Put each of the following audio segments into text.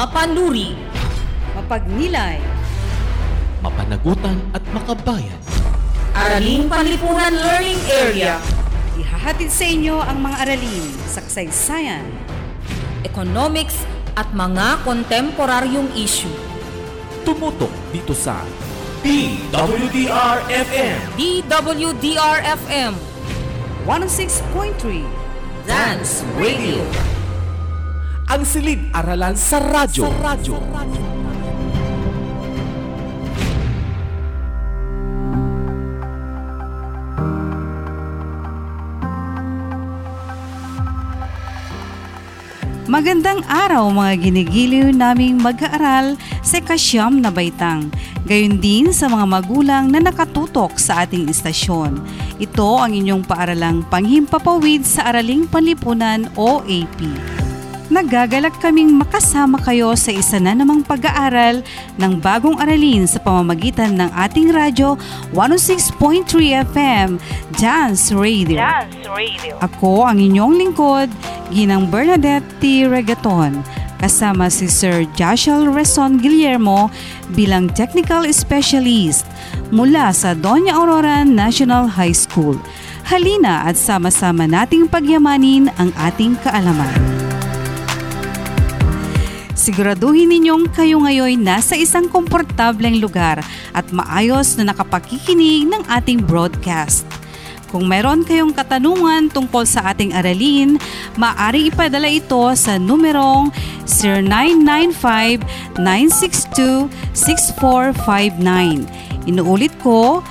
Mapanuri, mapagnilay, mapanagutan at makabayan. Araling Panlipunan Learning Area, ihahatid sa inyo ang mga aralin sa kasaysayan, Economics at mga kontemporaryong issue. Tumutok dito sa DWDR-FM DWDR-FM, 106.3 Dance Radio. Ang silid-aralan sa radyo. Sa radyo. Magandang araw mga ginigiliw naming mag-aaral sa kasyam na baitang. Gayon din sa mga magulang na nakatutok sa ating istasyon. Ito ang inyong paaralang panghimpapawid sa Araling Panlipunan o AP. Nagagalak kaming makasama kayo sa isa na namang pag-aaral ng bagong aralin sa pamamagitan ng ating radyo 106.3 FM Dance Radio. Ako ang inyong lingkod, Ginang Bernadette T. Regaton, kasama si Sir Joshua Reson Guillermo bilang Technical Specialist mula sa Doña Aurora National High School. Halina at sama-sama nating pagyamanin ang ating kaalaman. Siguraduhin ninyong kayo ngayon nasa isang komportableng lugar at maayos na nakapakikinig ng ating broadcast. Kung meron kayong katanungan tungkol sa ating aralin, maaari ipadala ito sa numerong 0995-962-6459. Inuulit ko,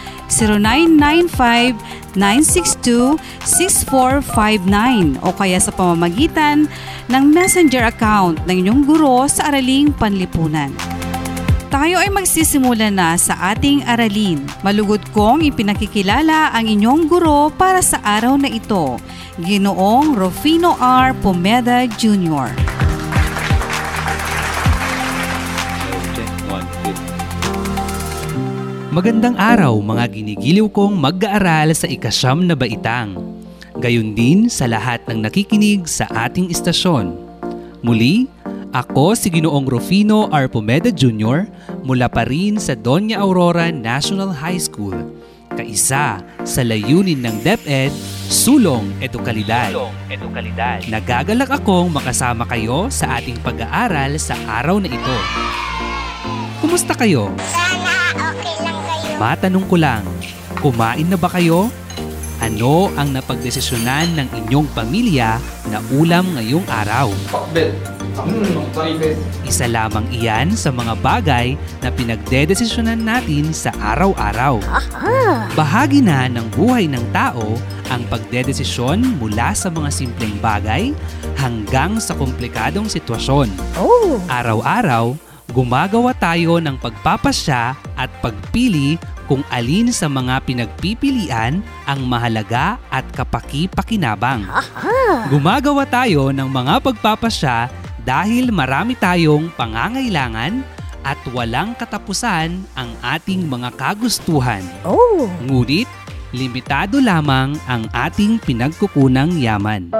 0995-962-6459 o kaya sa pamamagitan ng messenger account ng inyong guro sa Araling Panlipunan. Tayo ay magsisimula na sa ating aralin. Malugod kong ipinakikilala ang inyong guro para sa araw na ito, Ginoong Rufino R. Pomeda Jr. Magandang araw mga ginigiliw kong mag-aaral sa ikasyam na baitang. Gayon din sa lahat ng nakikinig sa ating istasyon. Muli, ako si Ginoong Rufino R. Pomeda Jr. mula pa rin sa Doña Aurora National High School. Kaisa sa layunin ng DepEd, Sulong Edukalidad. Nagagalak akong makasama kayo sa ating pag-aaral sa araw na ito. Kumusta kayo? Matanong ko lang, kumain na ba kayo? Ano ang napagdesisyonan ng inyong pamilya na ulam ngayong araw? Isa lamang iyan sa mga bagay na pinagdedesisyonan natin sa araw-araw. Bahagi na ng buhay ng tao ang pagdedesisyon mula sa mga simpleng bagay hanggang sa komplikadong sitwasyon. Araw-araw, gumagawa tayo ng pagpapasya at pagpili kung alin sa mga pinagpipilian ang mahalaga at kapaki-pakinabang. Gumagawa tayo ng mga pagpapasya dahil marami tayong pangangailangan at walang katapusan ang ating mga kagustuhan. Ngunit, limitado lamang ang ating pinagkukunang yaman.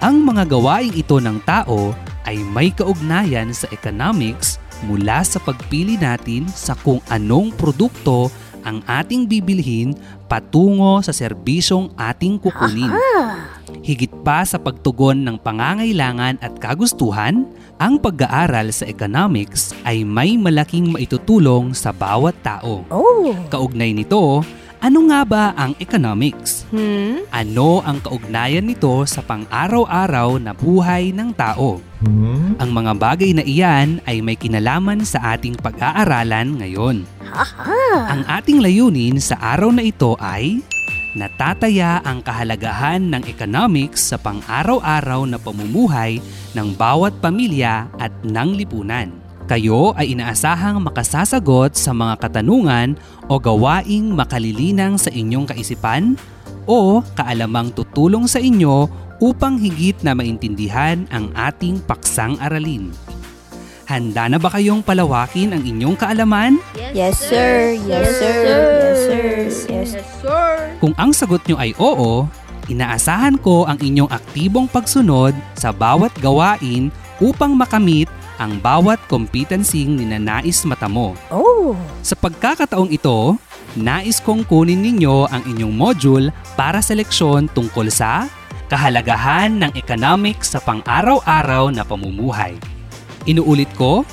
Ang mga gawaing ito ng tao ay may kaugnayan sa economics mula sa pagpili natin sa kung anong produkto ang ating bibilhin patungo sa serbisyong ating kukunin. Higit pa sa pagtugon ng pangangailangan at kagustuhan, ang pag-aaral sa economics ay may malaking maitutulong sa bawat tao. Kaugnay nito, Ano nga ba ang economics? Hmm? Ano ang kaugnayan nito sa pang-araw-araw na buhay ng tao? Ang mga bagay na iyan ay may kinalaman sa ating pag-aaralan ngayon. Ang ating layunin sa araw na ito ay natataya ang kahalagahan ng economics sa pang-araw-araw na pamumuhay ng bawat pamilya at ng lipunan. Kayo ay inaasahang makasasagot sa mga katanungan o gawaing makalilinang sa inyong kaisipan o kaalamang tutulong sa inyo upang higit na maintindihan ang ating paksang aralin. Handa na ba kayong palawakin ang inyong kaalaman? Yes, sir. Yes, sir. Yes, sir. Yes, Kung ang sagot nyo ay oo, inaasahan ko ang inyong aktibong pagsunod sa bawat gawain upang makamit ang bawat kompetensing ninanais matamo. Oh. Sa pagkakataong ito, nais kong kunin ninyo ang inyong module para sa leksyon tungkol sa kahalagahan ng economics sa pang-araw-araw na pamumuhay. Inuulit ko,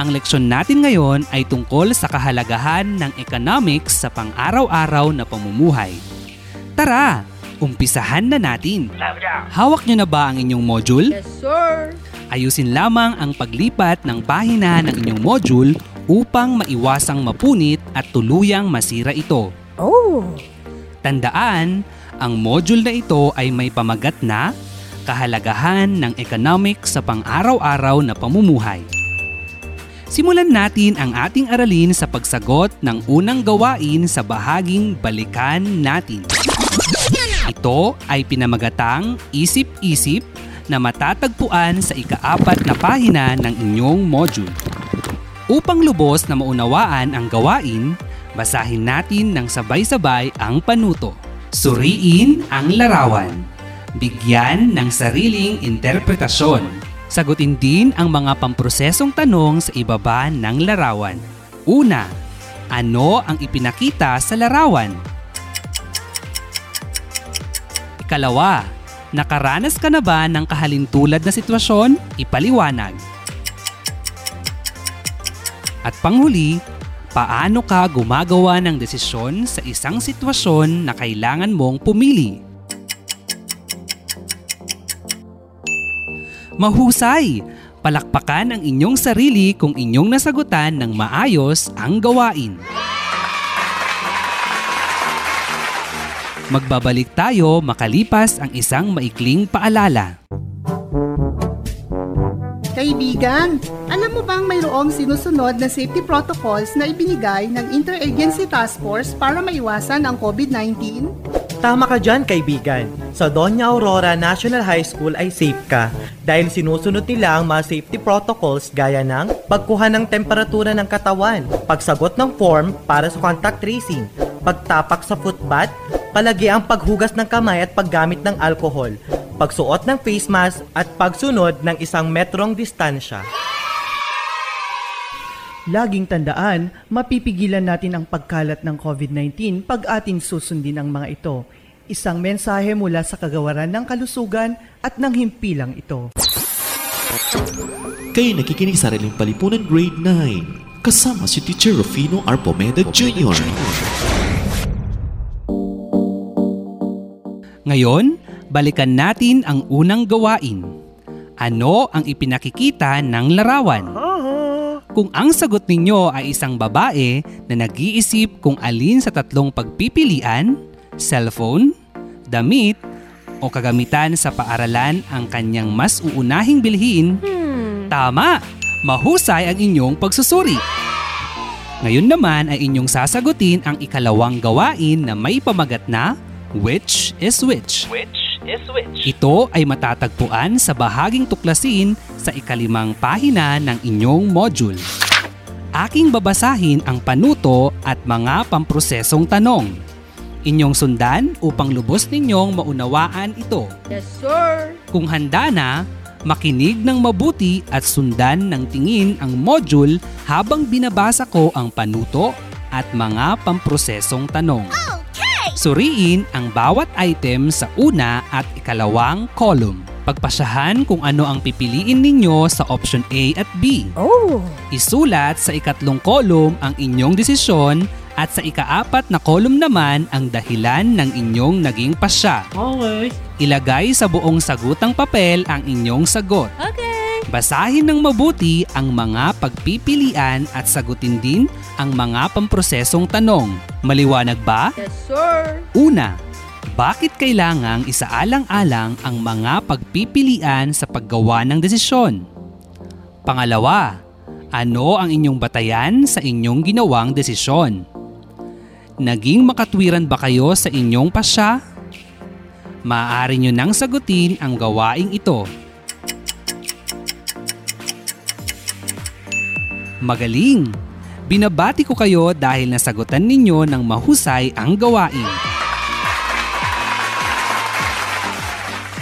ang leksyon natin ngayon ay tungkol sa kahalagahan ng economics sa pang-araw-araw na pamumuhay. Tara, umpisahan na natin. Hawak niyo na ba ang inyong module? Yes, sir. Ayusin lamang ang paglipat ng pahina ng inyong module upang maiwasang mapunit at tuluyang masira ito. Oh. Tandaan, ang module na ito ay may pamagat na kahalagahan ng economics sa pang-araw-araw na pamumuhay. Simulan natin ang ating aralin sa pagsagot ng unang gawain sa bahaging balikan natin. Ito ay pinamagatang isip-isip na matatagpuan sa ikaapat na pahina ng inyong module. Upang lubos na maunawaan ang gawain, basahin natin ng sabay-sabay ang panuto. Suriin ang larawan. Bigyan ng sariling interpretasyon. Sagutin din ang mga pamprosesong tanong sa ibaba ng larawan. Una, ano ang ipinakita sa larawan? Ikalawa, nakaranas ka na ba ng kahalintulad na sitwasyon? Ipaliwanag. At panghuli, paano ka gumagawa ng desisyon sa isang sitwasyon na kailangan mong pumili? Mahusay! Palakpakan ang inyong sarili kung inyong nasagutan ng maayos ang gawain. Magbabalik tayo makalipas ang isang maikling paalala. Kaibigan, alam mo bang mayroong sinusunod na safety protocols na ibinigay ng Interagency Task Force para maiwasan ang COVID-19? Tama ka dyan, kaibigan. Sa Doña Aurora National High School ay safe ka dahil sinusunod nila ang mga safety protocols gaya ng pagkuha ng temperatura ng katawan, pagsagot ng form para sa contact tracing, pagtapak sa footbath, palagi ang paghugas ng kamay at paggamit ng alcohol, pagsuot ng face mask at pagsunod ng isang metrong distansya. Laging tandaan, mapipigilan natin ang pagkalat ng COVID-19 pag ating susundin ang mga ito. Isang mensahe mula sa kagawaran ng kalusugan at ng himpilang ito. Kayo nakikinig sa Riling Palipunan Grade 9. Kasama si Teacher Rufino Arpomeda Jr. Ngayon, balikan natin ang unang gawain. Ano ang ipinakikita ng larawan? Kung ang sagot ninyo ay isang babae na nag-iisip kung alin sa tatlong pagpipilian, cellphone, damit, o kagamitan sa paaralan ang kanyang mas uunahing bilhin, tama! Mahusay ang inyong pagsusuri. Ngayon naman ay inyong sasagutin ang ikalawang gawain na may pamagat na Which is which? Which is which? Ito ay matatagpuan sa bahaging tuklasin sa ikalimang pahina ng inyong module. Aking babasahin ang panuto at mga pamprosesong tanong. Inyong sundan upang lubos ninyong maunawaan ito. Yes, sir. Kung handa na, makinig ng mabuti at sundan ng tingin ang module habang binabasa ko ang panuto at mga pamprosesong tanong. Suriin ang bawat item sa una at ikalawang column. Pagpasyahan kung ano ang pipiliin ninyo sa option A at B. Oh. Isulat sa ikatlong column ang inyong desisyon At sa ikaapat na kolum naman ang dahilan ng inyong naging pasya. Okay. Ilagay sa buong sagutang papel ang inyong sagot. Okay. Basahin ng mabuti ang mga pagpipilian at sagutin din ang mga pamprosesong tanong. Maliwanag ba? Yes, sir. Una, bakit kailangang isaalang-alang ang mga pagpipilian sa paggawa ng desisyon? Pangalawa, ano ang inyong batayan sa inyong ginawang desisyon? Naging makatwiran ba kayo sa inyong pasya? Maaari nyo nang sagutin ang gawaing ito. Magaling! Binabati ko kayo dahil nasagutan ninyo ng mahusay ang gawain.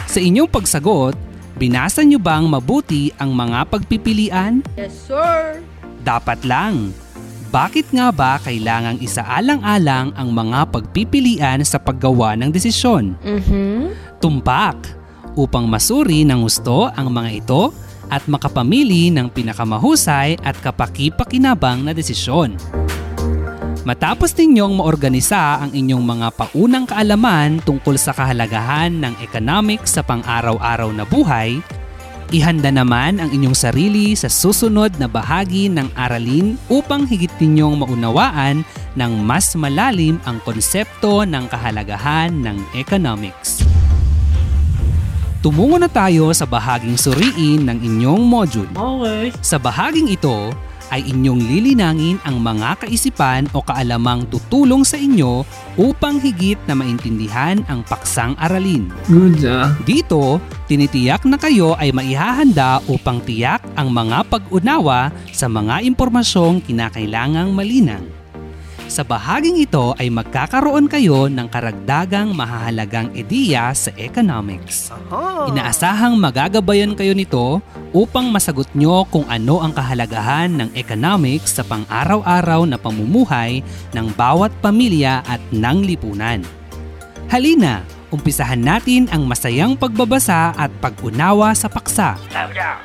Sa inyong pagsagot, binasa nyo bang mabuti ang mga pagpipilian? Yes, sir. Dapat lang. Bakit nga ba kailangang isaalang-alang ang mga pagpipilian sa paggawa ng desisyon? Mm-hmm. Tumpak upang masuri ng gusto ang mga ito at makapamili ng pinakamahusay at kapaki-pakinabang na desisyon. Matapos ninyong maorganisa ang inyong mga paunang kaalaman tungkol sa kahalagahan ng economics sa pang-araw-araw na buhay, ihanda naman ang inyong sarili sa susunod na bahagi ng aralin upang higit ninyong maunawaan ng mas malalim ang konsepto ng kahalagahan ng economics. Tumungo na tayo sa bahaging suriin ng inyong module. Okay. Sa bahaging ito ay inyong lilinangin ang mga kaisipan o kaalamang tutulong sa inyo upang higit na maintindihan ang paksang aralin. Good ah. Dito, tinitiyak na kayo ay maihahanda upang tiyak ang mga pag-unawa sa mga impormasyong kinakailangang malinang. Sa bahaging ito ay magkakaroon kayo ng karagdagang mahahalagang ideya sa economics. Inaasahang magagabayan kayo nito upang masagot nyo kung ano ang kahalagahan ng economics sa pang-araw-araw na pamumuhay ng bawat pamilya at ng lipunan. Halina, umpisahan natin ang masayang pagbabasa at pag-unawa sa paksa.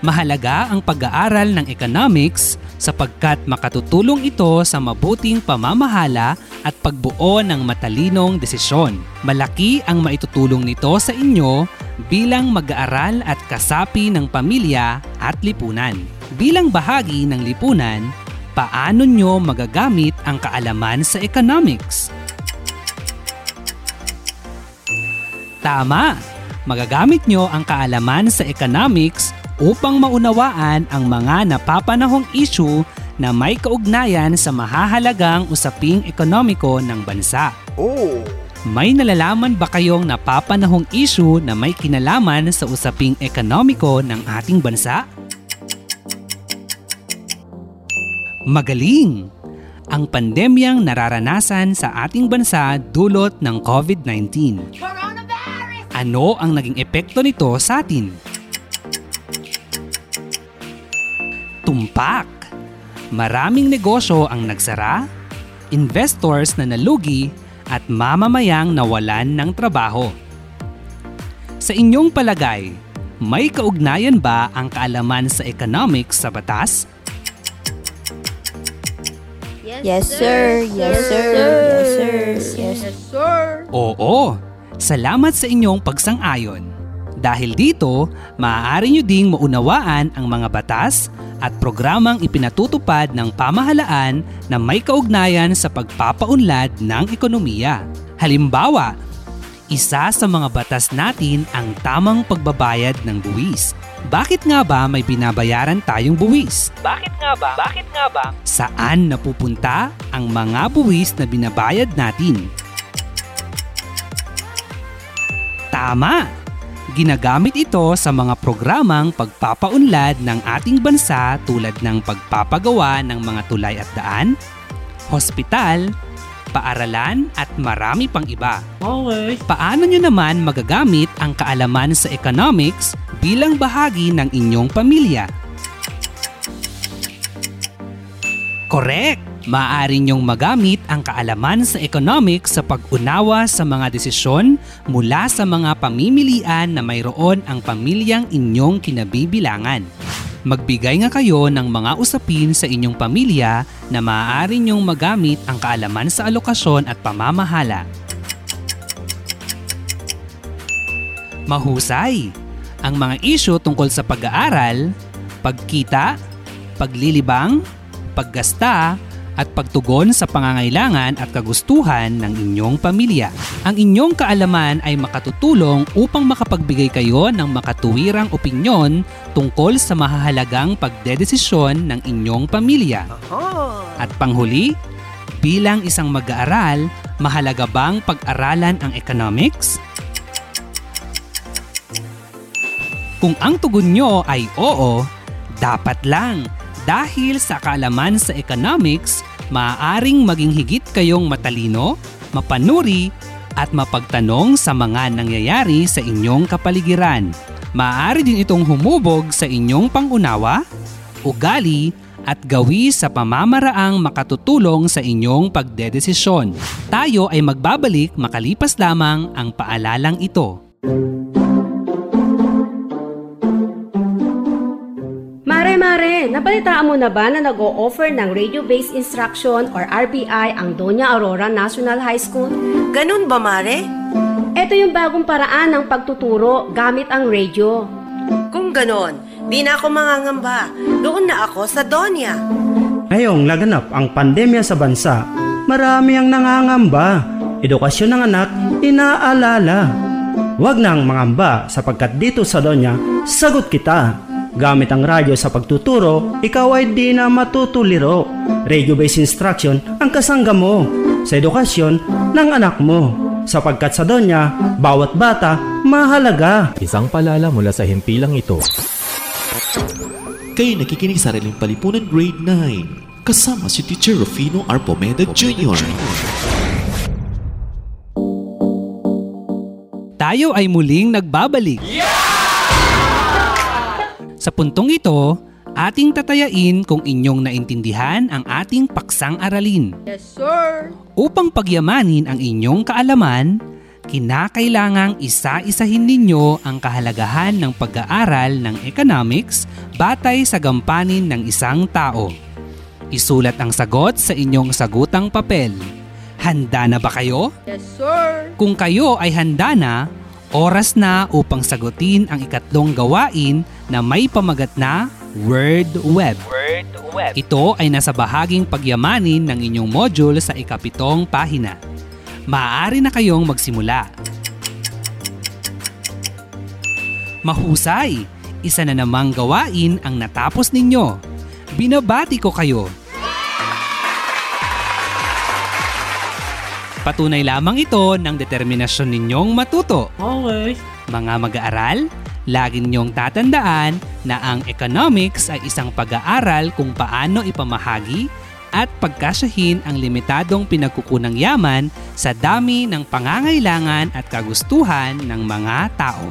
Mahalaga ang pag-aaral ng economics sapagkat makatutulong ito sa mabuting pamamahala at pagbuo ng matalinong desisyon. Malaki ang maitutulong nito sa inyo bilang mag-aaral at kasapi ng pamilya at lipunan. Bilang bahagi ng lipunan, paano nyo magagamit ang kaalaman sa economics? Tama! Magagamit nyo ang kaalaman sa economics upang maunawaan ang mga napapanahong issue na may kaugnayan sa mahahalagang usaping ekonomiko ng bansa. Oh. May nalalaman ba kayong napapanahong issue na may kinalaman sa usaping ekonomiko ng ating bansa? Magaling! Ang pandemyang nararanasan sa ating bansa dulot ng COVID-19. Ano ang naging epekto nito sa atin? Tumpak! Maraming negosyo ang nagsara, investors na nalugi at mamamayang nawalan ng trabaho. Sa inyong palagay, may kaugnayan ba ang kaalaman sa economics sa batas? Yes, sir. Yes, sir. Yes, sir. Yes, sir. Oo, salamat sa inyong pagsang-ayon. Dahil dito, maaari nyo ding maunawaan ang mga batas at programang ipinatutupad ng pamahalaan na may kaugnayan sa pagpapaunlad ng ekonomiya. Halimbawa, isa sa mga batas natin ang tamang pagbabayad ng buwis. Bakit nga ba may binabayaran tayong buwis? Bakit nga ba? Bakit nga ba? Saan napupunta ang mga buwis na binabayad natin? Tama! Ginagamit ito sa mga programang pagpapaunlad ng ating bansa tulad ng pagpapagawa ng mga tulay at daan, hospital, paaralan at marami pang iba. Okay. Paano nyo naman magagamit ang kaalaman sa economics bilang bahagi ng inyong pamilya? Correct! Maaari niyong magamit ang kaalaman sa economics sa pag-unawa sa mga desisyon mula sa mga pamimilian na mayroon ang pamilyang inyong kinabibilangan. Magbigay nga kayo ng mga usapin sa inyong pamilya na maaari niyong magamit ang kaalaman sa alokasyon at pamamahala. Mahusay! Ang mga isyu tungkol sa pag-aaral, pagkita, paglilibang, paggasta, at pagtugon sa pangangailangan at kagustuhan ng inyong pamilya. Ang inyong kaalaman ay makatutulong upang makapagbigay kayo ng makatuwirang opinyon tungkol sa mahahalagang pagdedesisyon ng inyong pamilya. At panghuli, bilang isang mag-aaral, mahalaga bang pag-aralan ang economics? Kung ang tugon nyo ay oo, dapat lang dahil sa kaalaman sa economics, maaaring maging higit kayong matalino, mapanuri, at mapagtanong sa mga nangyayari sa inyong kapaligiran. Maaari din itong humubog sa inyong pangunawa, ugali, at gawi sa pamamaraang makatutulong sa inyong pagdedesisyon. Tayo ay magbabalik makalipas lamang ang paalalang ito. Mare-mare, nabalitaan mo na ba na nag-o-offer ng Radio-Based Instruction or RBI ang Doña Aurora National High School? Ganun ba, Mare? Ito yung bagong paraan ng pagtuturo gamit ang radio. Kung ganon, di na ako mangangamba. Doon na ako sa Donya. Ngayong laganap ang pandemya sa bansa, marami ang nangangamba. Edukasyon ng anak, inaalala. Huwag nang mangamba sapagkat dito sa Donya, sagot kita. Gamit ang radyo sa pagtuturo, ikaw ay di na matutuliro. Radio-based instruction ang kasangga mo sa edukasyon ng anak mo. Sapagkat sa Donya, bawat bata mahalaga. Isang palala mula sa himpilang ito. Kayo nakikinig sa Riling Palipunan Grade 9. Kasama si Teacher Rufino Arpomeda Jr. Tayo ay muling nagbabalik. Sa puntong ito, ating tatayain kung inyong naintindihan ang ating paksang aralin. Yes, sir. Upang pagyamanin ang inyong kaalaman, kinakailangang isa-isahin ninyo ang kahalagahan ng pag-aaral ng economics batay sa gampanin ng isang tao. Isulat ang sagot sa inyong sagutang papel. Handa na ba kayo? Yes, sir. Kung kayo ay handa na, oras na upang sagutin ang ikatlong gawain na may pamagat na Word Web. Word Web. Ito ay nasa bahaging pagyamanin ng inyong module sa ikapitong pahina. Maaari na kayong magsimula. Mahusay! Isa na namang gawain ang natapos ninyo. Binabati ko kayo. Patunay lamang ito ng determinasyon ninyong matuto. Okay. Mga mag-aaral, lagi ninyong tatandaan na ang economics ay isang pag-aaral kung paano ipamahagi at pagkasyahin ang limitadong pinagkukunang yaman sa dami ng pangangailangan at kagustuhan ng mga tao.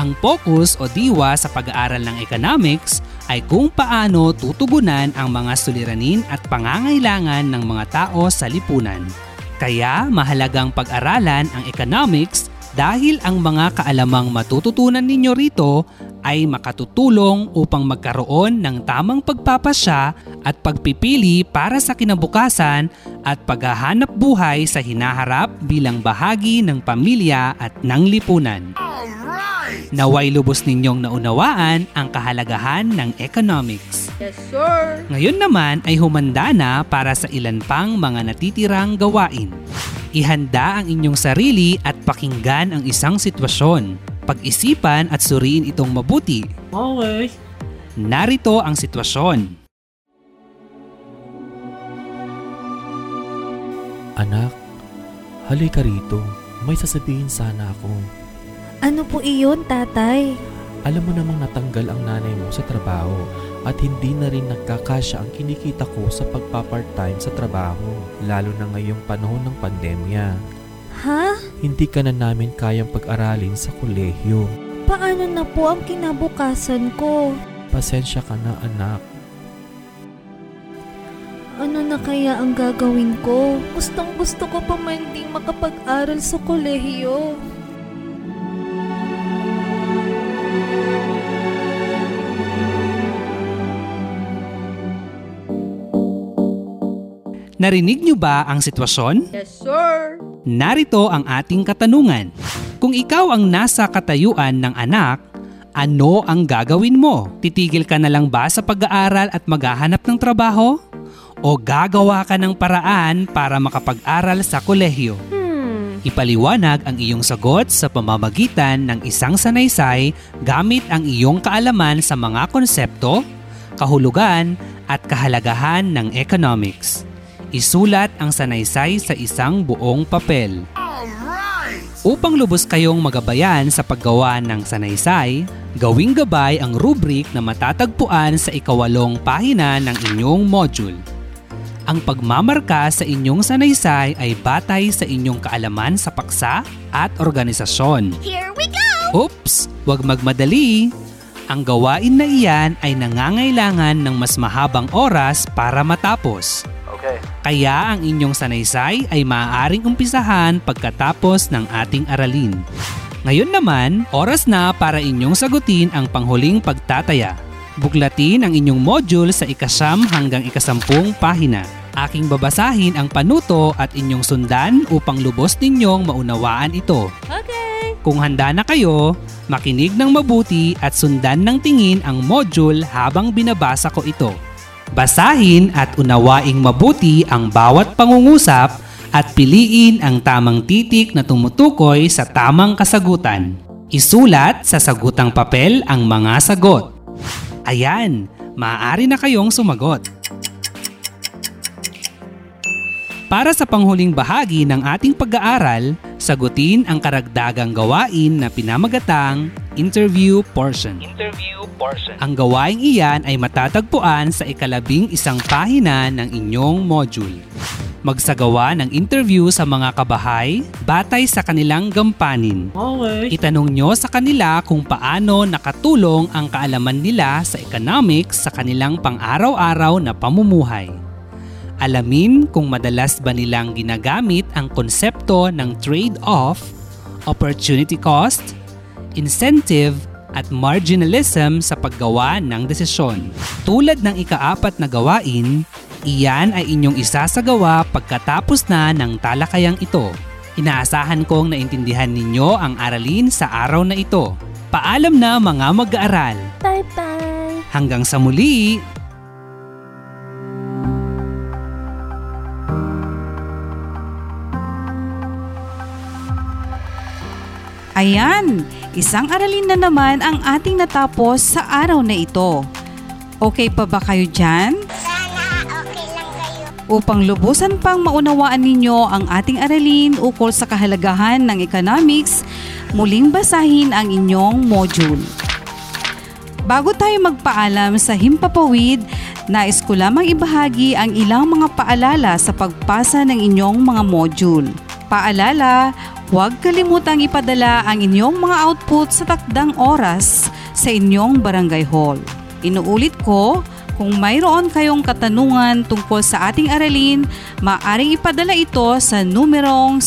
Ang focus o diwa sa pag-aaral ng economics ay kung paano tutugunan ang mga suliranin at pangangailangan ng mga tao sa lipunan. Kaya mahalagang pag-aralan ang economics dahil ang mga kaalamang matututunan ninyo rito ay makatutulong upang magkaroon ng tamang pagpapasya at pagpipili para sa kinabukasan at paghahanap buhay sa hinaharap bilang bahagi ng pamilya at ng lipunan. Naway lubos ninyong naunawaan ang kahalagahan ng economics. Yes, sir. Ngayon naman ay humanda na para sa ilan pang mga natitirang gawain. Ihanda ang inyong sarili at pakinggan ang isang sitwasyon. Pag-isipan at suriin itong mabuti. Okay. Narito ang sitwasyon. Anak, halika rito. May sasabihin sana ako. Ano po iyon, tatay? Alam mo namang natanggal ang nanay mo sa trabaho at hindi na rin nagkakasya ang kinikita ko sa pagpa-part-time sa trabaho, lalo na ngayong panahon ng pandemya. Ha? Hindi ka na namin kayang pag-aralin sa kolehiyo. Paano na po ang kinabukasan ko? Pasensya ka na anak. Ano na kaya ang gagawin ko? Gustong gusto ko pa man ding makapag-aral sa kolehiyo. Narinig niyo ba ang sitwasyon? Yes, sir. Narito ang ating katanungan. Kung ikaw ang nasa katayuan ng anak, ano ang gagawin mo? Titigil ka na lang ba sa pag-aaral at maghahanap ng trabaho? O gagawa ka ng paraan para makapag-aral sa kolehiyo? Ipaliwanag ang iyong sagot sa pamamagitan ng isang sanaysay gamit ang iyong kaalaman sa mga konsepto, kahulugan at kahalagahan ng economics. Isulat ang sanaysay sa isang buong papel. Upang lubos kayong magabayan sa paggawa ng sanaysay, gawing gabay ang rubric na matatagpuan sa ikawalong pahina ng inyong module. Ang pagmamarka sa inyong sanaysay ay batay sa inyong kaalaman sa paksa at organisasyon. Here we go! Oops! Huwag magmadali! Ang gawain na iyan ay nangangailangan ng mas mahabang oras para matapos. Kaya ang inyong sanaysay ay maaaring umpisahan pagkatapos ng ating aralin. Ngayon naman, oras na para inyong sagutin ang panghuling pagtataya. Buklatin ang inyong module sa ikasyam hanggang ikasampung pahina. Aking babasahin ang panuto at inyong sundan upang lubos ninyong maunawaan ito. Okay. Kung handa na kayo, makinig ng mabuti at sundan ng tingin ang module habang binabasa ko ito. Basahin at unawaing mabuti ang bawat pangungusap at piliin ang tamang titik na tumutukoy sa tamang kasagutan. Isulat sa sagutang papel ang mga sagot. Ayan, maaari na kayong sumagot. Para sa panghuling bahagi ng ating pag-aaral, sagutin ang karagdagang gawain na pinamagatang interview portion. Interview portion. Ang gawaing iyan ay matatagpuan sa ikalabing isang pahina ng inyong module. Magsagawa ng interview sa mga kabahay batay sa kanilang gampanin. Okay. Itanong nyo sa kanila kung paano nakatulong ang kaalaman nila sa economics sa kanilang pang-araw-araw na pamumuhay. Alamin kung madalas ba nilang ginagamit ang konsepto ng trade-off, opportunity cost, incentive, at marginalism sa paggawa ng desisyon. Tulad ng ikaapat na gawain, iyan ay inyong isasagawa pagkatapos na ng talakayang ito. Inaasahan kong naintindihan ninyo ang aralin sa araw na ito. Paalam na mga mag-aaral. Bye-bye. Hanggang sa muli, Ayan, isang aralin na naman ang ating natapos sa araw na ito. Okay pa ba kayo dyan? Upang lubusan pang maunawaan ninyo ang ating aralin ukol sa kahalagahan ng economics, muling basahin ang inyong module. Bago tayo magpaalam sa Himpapawid, nais ko lamang ibahagi ang ilang mga paalala sa pagpasa ng inyong mga module. Paalala, huwag kalimutang ipadala ang inyong mga output sa takdang oras sa inyong barangay hall. Inuulit ko, kung mayroon kayong katanungan tungkol sa ating aralin, maaring ipadala ito sa numerong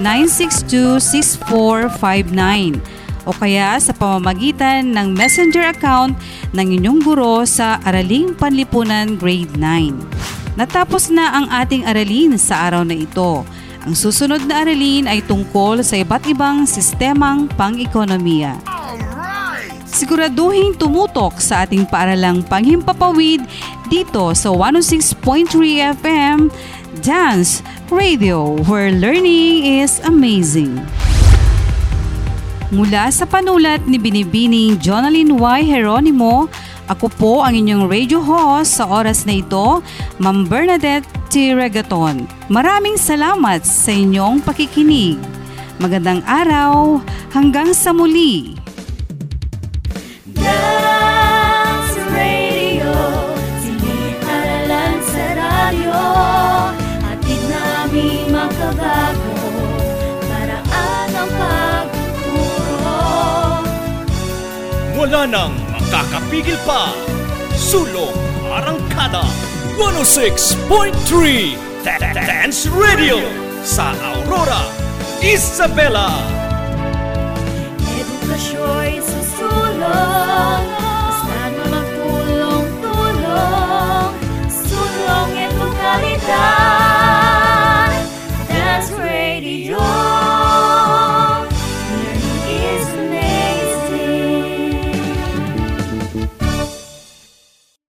0995-962-6459 o kaya sa pamamagitan ng messenger account ng inyong guro sa Araling Panlipunan Grade 9. Natapos na ang ating aralin sa araw na ito. Ang susunod na aralin ay tungkol sa iba't ibang sistemang pang-ekonomiya. Siguraduhin tumutok sa ating paaralang panghimpapawid dito sa 106.3 FM Dance Radio where learning is amazing. Mula sa panulat ni Binibining Jonalyn Y. Heronimo, ako po ang inyong radio host sa oras na ito, Ma'am Bernadette T. Regaton. Maraming salamat sa inyong pakikinig. Magandang araw, hanggang sa muli. Dance Radio, silid-aralan sa radyo, hatid namin makabago. Wala nang makakapigil pa. Sulong 106.3 Th- Th- Dance Radio sa Aurora, Isabela. Edukasyo'y susulong, basta na magtulong-tulong, sulong ito Dance Radio